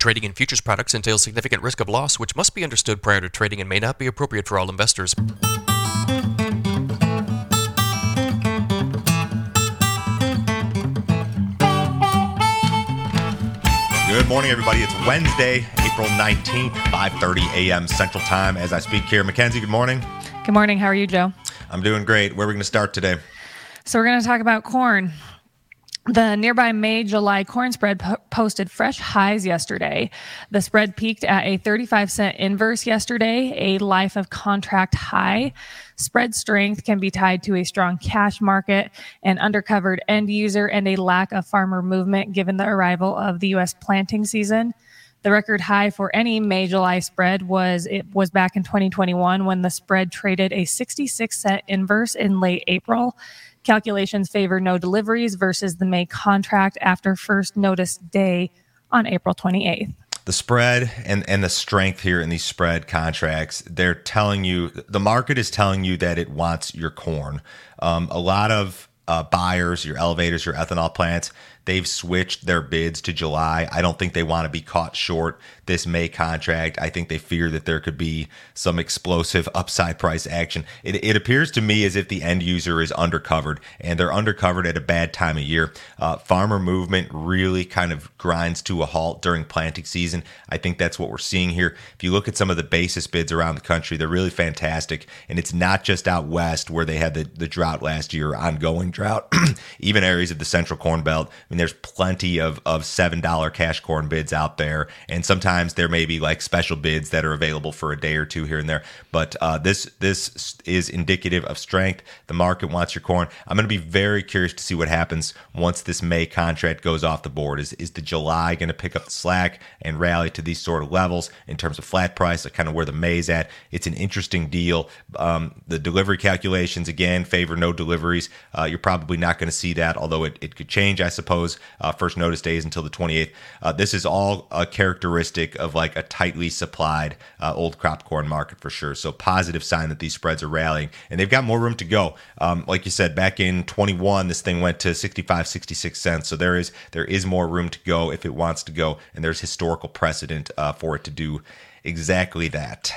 Trading in futures products entails significant risk of loss, which must be understood prior to trading and may not be appropriate for all investors. Good morning, everybody. It's Wednesday, April 19th, 5.30 a.m. Central Time. As I speak here, Mackenzie, good morning. Good morning. How are you, Joe? I'm doing great. Where are we going to start today? So, we're going to talk about corn. The nearby May July corn spread po- posted fresh highs yesterday. The spread peaked at a 35 cent inverse yesterday, a life of contract high. Spread strength can be tied to a strong cash market, an undercovered end user, and a lack of farmer movement given the arrival of the U.S. planting season. The record high for any May July spread was it was back in 2021 when the spread traded a 66 cent inverse in late April. Calculations favor no deliveries versus the May contract after first notice day on April 28th. The spread and, and the strength here in these spread contracts, they're telling you, the market is telling you that it wants your corn. Um, a lot of uh, buyers, your elevators, your ethanol plants, they've switched their bids to July. I don't think they want to be caught short this May contract. I think they fear that there could be some explosive upside price action. It, it appears to me as if the end user is undercovered and they're undercovered at a bad time of year. Uh, farmer movement really kind of grinds to a halt during planting season. I think that's what we're seeing here. If you look at some of the basis bids around the country, they're really fantastic. And it's not just out west where they had the, the drought last year, ongoing drought, even areas of the central corn belt. I mean, there's plenty of, of $7 cash corn bids out there. And sometimes there may be like special bids that are available for a day or two here and there. But uh, this this is indicative of strength. The market wants your corn. I'm going to be very curious to see what happens once this May contract goes off the board. Is, is the July going to pick up the slack and rally to these sort of levels in terms of flat price, like kind of where the May's at? It's an interesting deal. Um, the delivery calculations, again, favor no deliveries. Uh, you're probably not going to see that, although it, it could change, I suppose uh, first notice days until the 28th. Uh, this is all a characteristic of like a tightly supplied uh, old crop corn market for sure. So positive sign that these spreads are rallying and they've got more room to go. Um, like you said, back in 21, this thing went to 65, 66 cents. So there is there is more room to go if it wants to go, and there's historical precedent uh, for it to do exactly that.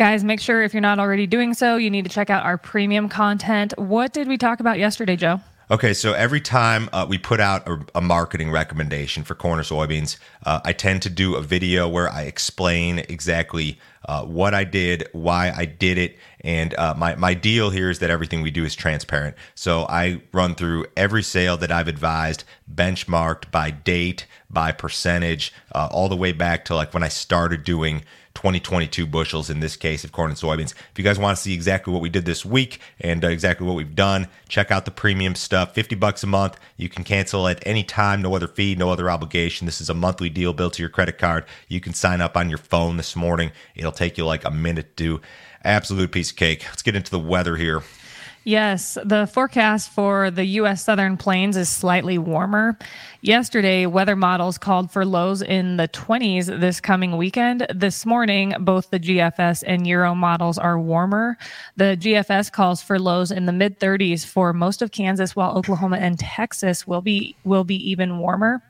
Guys, make sure if you're not already doing so, you need to check out our premium content. What did we talk about yesterday, Joe? Okay, so every time uh, we put out a, a, marketing recommendation for corn or soybeans, uh, I tend to do a video where I explain exactly uh, what I did, why I did it, and uh, my my deal here is that everything we do is transparent. So I run through every sale that I've advised, benchmarked by date, by percentage, uh, all the way back to like when I started doing 2022 bushels in this case of corn and soybeans. If you guys want to see exactly what we did this week and uh, exactly what we've done, check out the premium stuff. 50 bucks a month. You can cancel at any time, no other fee, no other obligation. This is a monthly deal built to your credit card. You can sign up on your phone this morning. It'll take you like a minute to do. absolute piece of cake. Let's get into the weather here. Yes, the forecast for the U.S. Southern Plains is slightly warmer. Yesterday, weather models called for lows in the 20s this coming weekend. This morning, both the GFS and Euro models are warmer. The GFS calls for lows in the mid 30s for most of Kansas, while Oklahoma and Texas will be will be even warmer.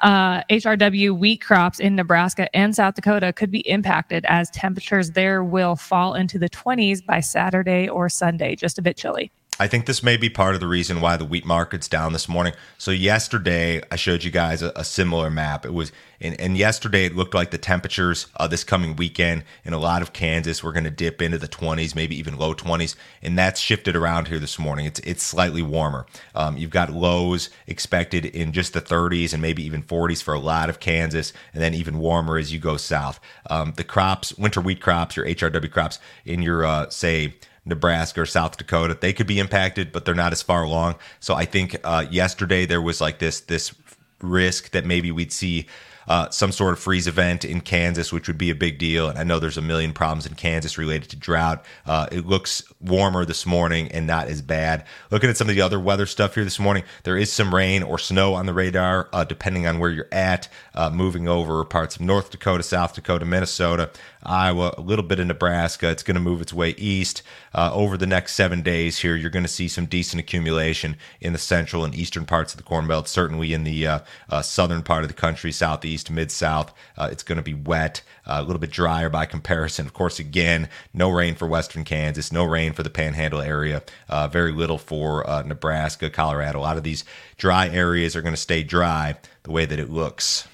Uh, HRW wheat crops in Nebraska and South Dakota could be impacted as temperatures there will fall into the 20s by Saturday or Sunday, just a bit chilly. I think this may be part of the reason why the wheat market's down this morning. So yesterday, I showed you guys a, a similar map. It was, and, and, yesterday it looked like the temperatures uh, this coming weekend in a lot of Kansas were going to dip into the 20s, maybe even low 20s, and that's shifted around here this morning. It's it's slightly warmer. Um, you've got lows expected in just the 30s and maybe even 40s for a lot of Kansas, and then even warmer as you go south. Um, the crops, winter wheat crops, your HRW crops in your uh, say Nebraska or South Dakota, they could be impacted, but they're not as far along. So I think uh, yesterday there was like this this risk that maybe we'd see uh, some sort of freeze event in Kansas, which would be a big deal. And I know there's a million problems in Kansas related to drought. Uh, it looks warmer this morning and not as bad. Looking at some of the other weather stuff here this morning, there is some rain or snow on the radar, uh, depending on where you're at, uh, moving over parts of North Dakota, South Dakota, Minnesota, Iowa, a little bit of Nebraska. It's going to move its way east uh, over the next seven days here. You're going to see some decent accumulation in the central and eastern parts of the Corn Belt, certainly in the uh, southern part of the country, southeast mid south. Uh, it's going to be wet, uh, a little bit drier by comparison. Of course, again, no rain for western Kansas, no rain for the Panhandle area, uh, very little for uh, Nebraska, Colorado. A lot of these dry areas are going to stay dry the way that it looks.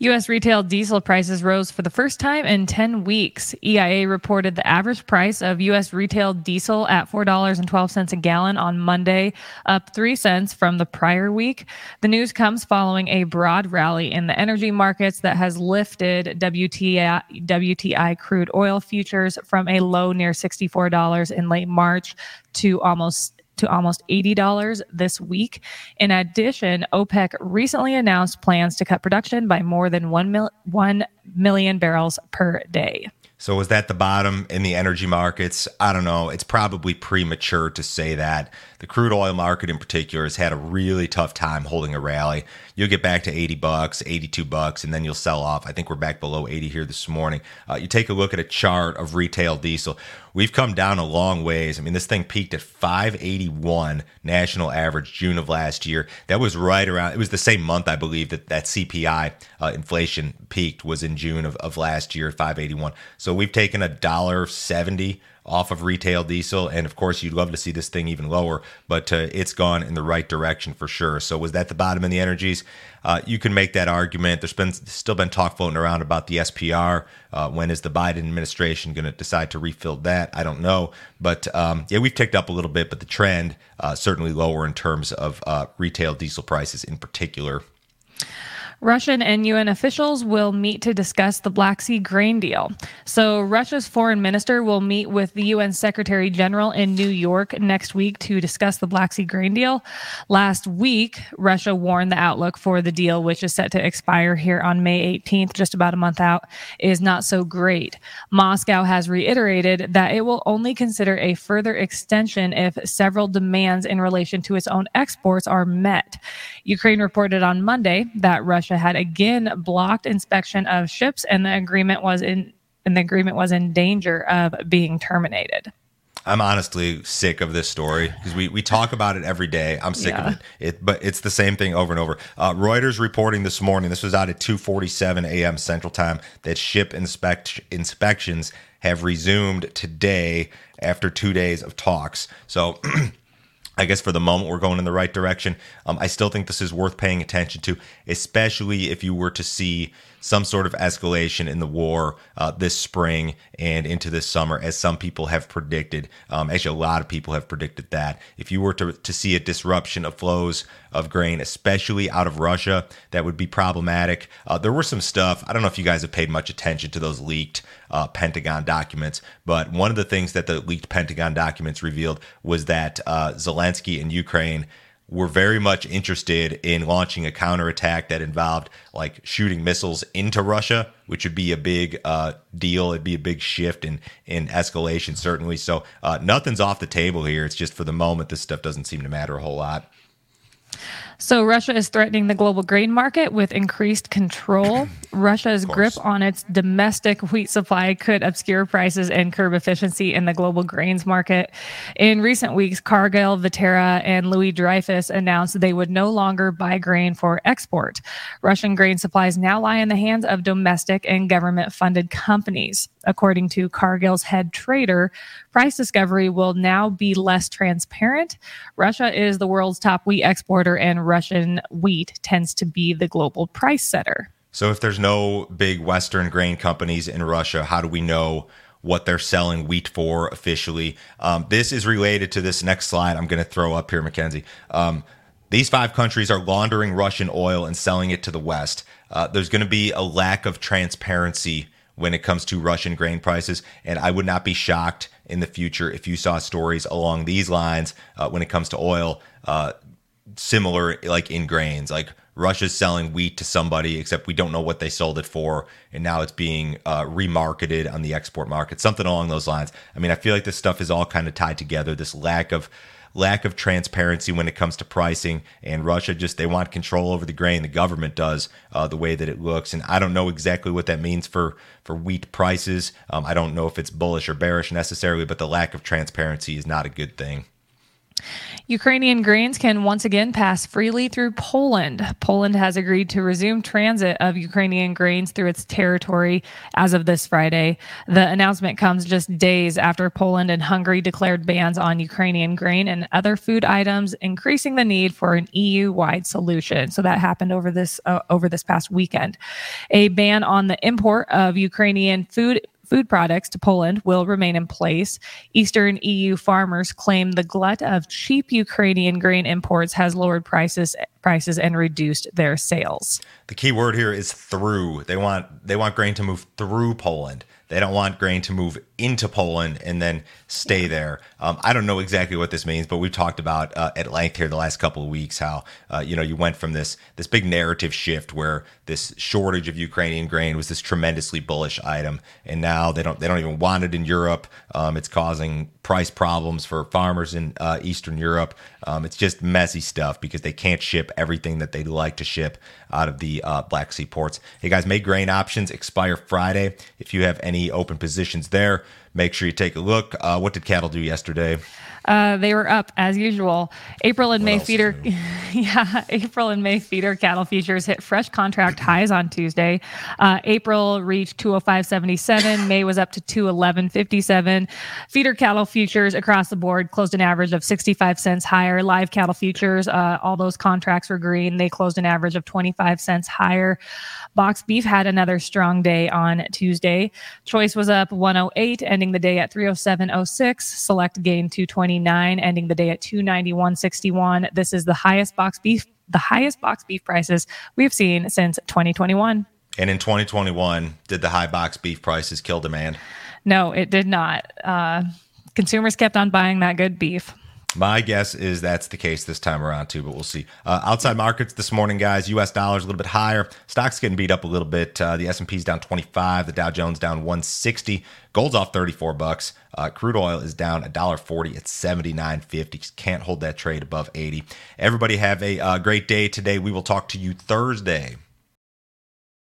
U.S. retail diesel prices rose for the first time in 10 weeks. EIA reported the average price of U.S. retail diesel at $4.12 a gallon on Monday, up 3 cents from the prior week. The news comes following a broad rally in the energy markets that has lifted WTI, WTI crude oil futures from a low near $64 in late March to almost to almost $80 this week. In addition, OPEC recently announced plans to cut production by more than 1, mil- 1 million barrels per day. So was that the bottom in the energy markets? I don't know. It's probably premature to say that. The crude oil market in particular has had a really tough time holding a rally. You'll get back to 80 bucks, 82 bucks, and then you'll sell off. I think we're back below 80 here this morning. Uh, you take a look at a chart of retail diesel. We've come down a long ways. I mean, this thing peaked at 581 national average June of last year. That was right around, it was the same month, I believe, that that CPI uh, inflation peaked was in June of, of last year, 581. So we've taken a dollar 70 off of retail diesel. And of course, you'd love to see this thing even lower, but uh, it's gone in the right direction for sure. So was that the bottom in the energies? Uh, you can make that argument. There's been still been talk floating around about the SPR. Uh, when is the Biden administration going to decide to refill that? I don't know. But um, yeah, we've ticked up a little bit, but the trend uh, certainly lower in terms of uh, retail diesel prices in particular. Russian and UN officials will meet to discuss the Black Sea grain deal. So, Russia's foreign minister will meet with the UN Secretary General in New York next week to discuss the Black Sea grain deal. Last week, Russia warned the outlook for the deal, which is set to expire here on May 18th, just about a month out, is not so great. Moscow has reiterated that it will only consider a further extension if several demands in relation to its own exports are met. Ukraine reported on Monday that Russia Russia had again blocked inspection of ships, and the agreement was in and the agreement was in danger of being terminated. I'm honestly sick of this story because we, we talk about it every day. I'm sick yeah. of it. it. But it's the same thing over and over. Uh, Reuters reporting this morning, this was out at 2:47 a.m. Central Time, that ship inspect inspections have resumed today after two days of talks. So I guess for the moment we're going in the right direction. Um, I still think this is worth paying attention to, especially if you were to see some sort of escalation in the war uh, this spring and into this summer, as some people have predicted. Um, actually, a lot of people have predicted that. If you were to, to see a disruption of flows of grain, especially out of Russia, that would be problematic. Uh, there were some stuff, I don't know if you guys have paid much attention to those leaked uh, Pentagon documents, but one of the things that the leaked Pentagon documents revealed was that uh, Zelensky in Ukraine were very much interested in launching a counterattack that involved like shooting missiles into Russia, which would be a big uh, deal. It'd be a big shift in in escalation, certainly. So uh, nothing's off the table here. It's just for the moment, this stuff doesn't seem to matter a whole lot. So Russia is threatening the global grain market with increased control. Russia's grip on its domestic wheat supply could obscure prices and curb efficiency in the global grains market. In recent weeks, Cargill, Viterra, and Louis Dreyfus announced they would no longer buy grain for export. Russian grain supplies now lie in the hands of domestic and government funded companies. According to Cargill's head trader, price discovery will now be less transparent. Russia is the world's top wheat exporter, and Russian wheat tends to be the global price setter. So, if there's no big Western grain companies in Russia, how do we know? what they're selling wheat for officially. Um, this is related to this next slide I'm going to throw up here, Mackenzie. Um, these five countries are laundering Russian oil and selling it to the West. Uh, there's going to be a lack of transparency when it comes to Russian grain prices. And I would not be shocked in the future if you saw stories along these lines uh, when it comes to oil, uh, similar like in grains. Like Russia's selling wheat to somebody, except we don't know what they sold it for, and now it's being uh, remarketed on the export market, something along those lines. I mean, I feel like this stuff is all kind of tied together. This lack of lack of transparency when it comes to pricing. And Russia just, they want control over the grain. The government does uh, the way that it looks. And I don't know exactly what that means for, for wheat prices. Um, I don't know if it's bullish or bearish necessarily, but the lack of transparency is not a good thing. Ukrainian grains can once again pass freely through Poland. Poland has agreed to resume transit of Ukrainian grains through its territory as of this Friday. The announcement comes just days after Poland and Hungary declared bans on Ukrainian grain and other food items, increasing the need for an EU-wide solution. So that happened over this uh, over this past weekend. A ban on the import of Ukrainian food food products to Poland will remain in place. Eastern EU farmers claim the glut of cheap Ukrainian grain imports has lowered prices prices and reduced their sales. The key word here is through. They want they want grain to move through Poland. They don't want grain to move into Poland and then stay there. Um, I don't know exactly what this means, but we've talked about uh, at length here the last couple of weeks how uh, you know you went from this this big narrative shift where this shortage of Ukrainian grain was this tremendously bullish item, and now they don't they don't even want it in Europe. Um, it's causing price problems for farmers in uh, Eastern Europe. Um, it's just messy stuff because they can't ship everything that they'd like to ship out of the uh, Black Sea ports. Hey guys, May grain options expire Friday. If you have any open positions there, make sure you take a look. Uh, what did cattle do yesterday? Uh, they were up as usual. April and what May feeder, yeah, April and May feeder cattle futures hit fresh contract highs on Tuesday. Uh, April reached 205.77. May was up to 211.57. Feeder cattle futures across the board closed an average of 65 cents higher. Live cattle futures, uh, all those contracts were green. They closed an average of 25 cents higher. Box beef had another strong day on Tuesday. Choice was up 108, ending the day at 307.06. Select gain 229, ending the day at 291.61. This is the highest box beef, the highest box beef prices we've seen since 2021. And in 2021, did the high box beef prices kill demand? No, it did not. Uh, consumers kept on buying that good beef. My guess is that's the case this time around too, but we'll see. Uh, outside markets this morning, guys. U.S. dollars a little bit higher. Stocks getting beat up a little bit. Uh, the S and P's down 25. The Dow Jones down 160. Gold's off 34 bucks. Uh, crude oil is down $1.40 at 79.50. Just can't hold that trade above 80. Everybody have a uh, great day today. We will talk to you Thursday.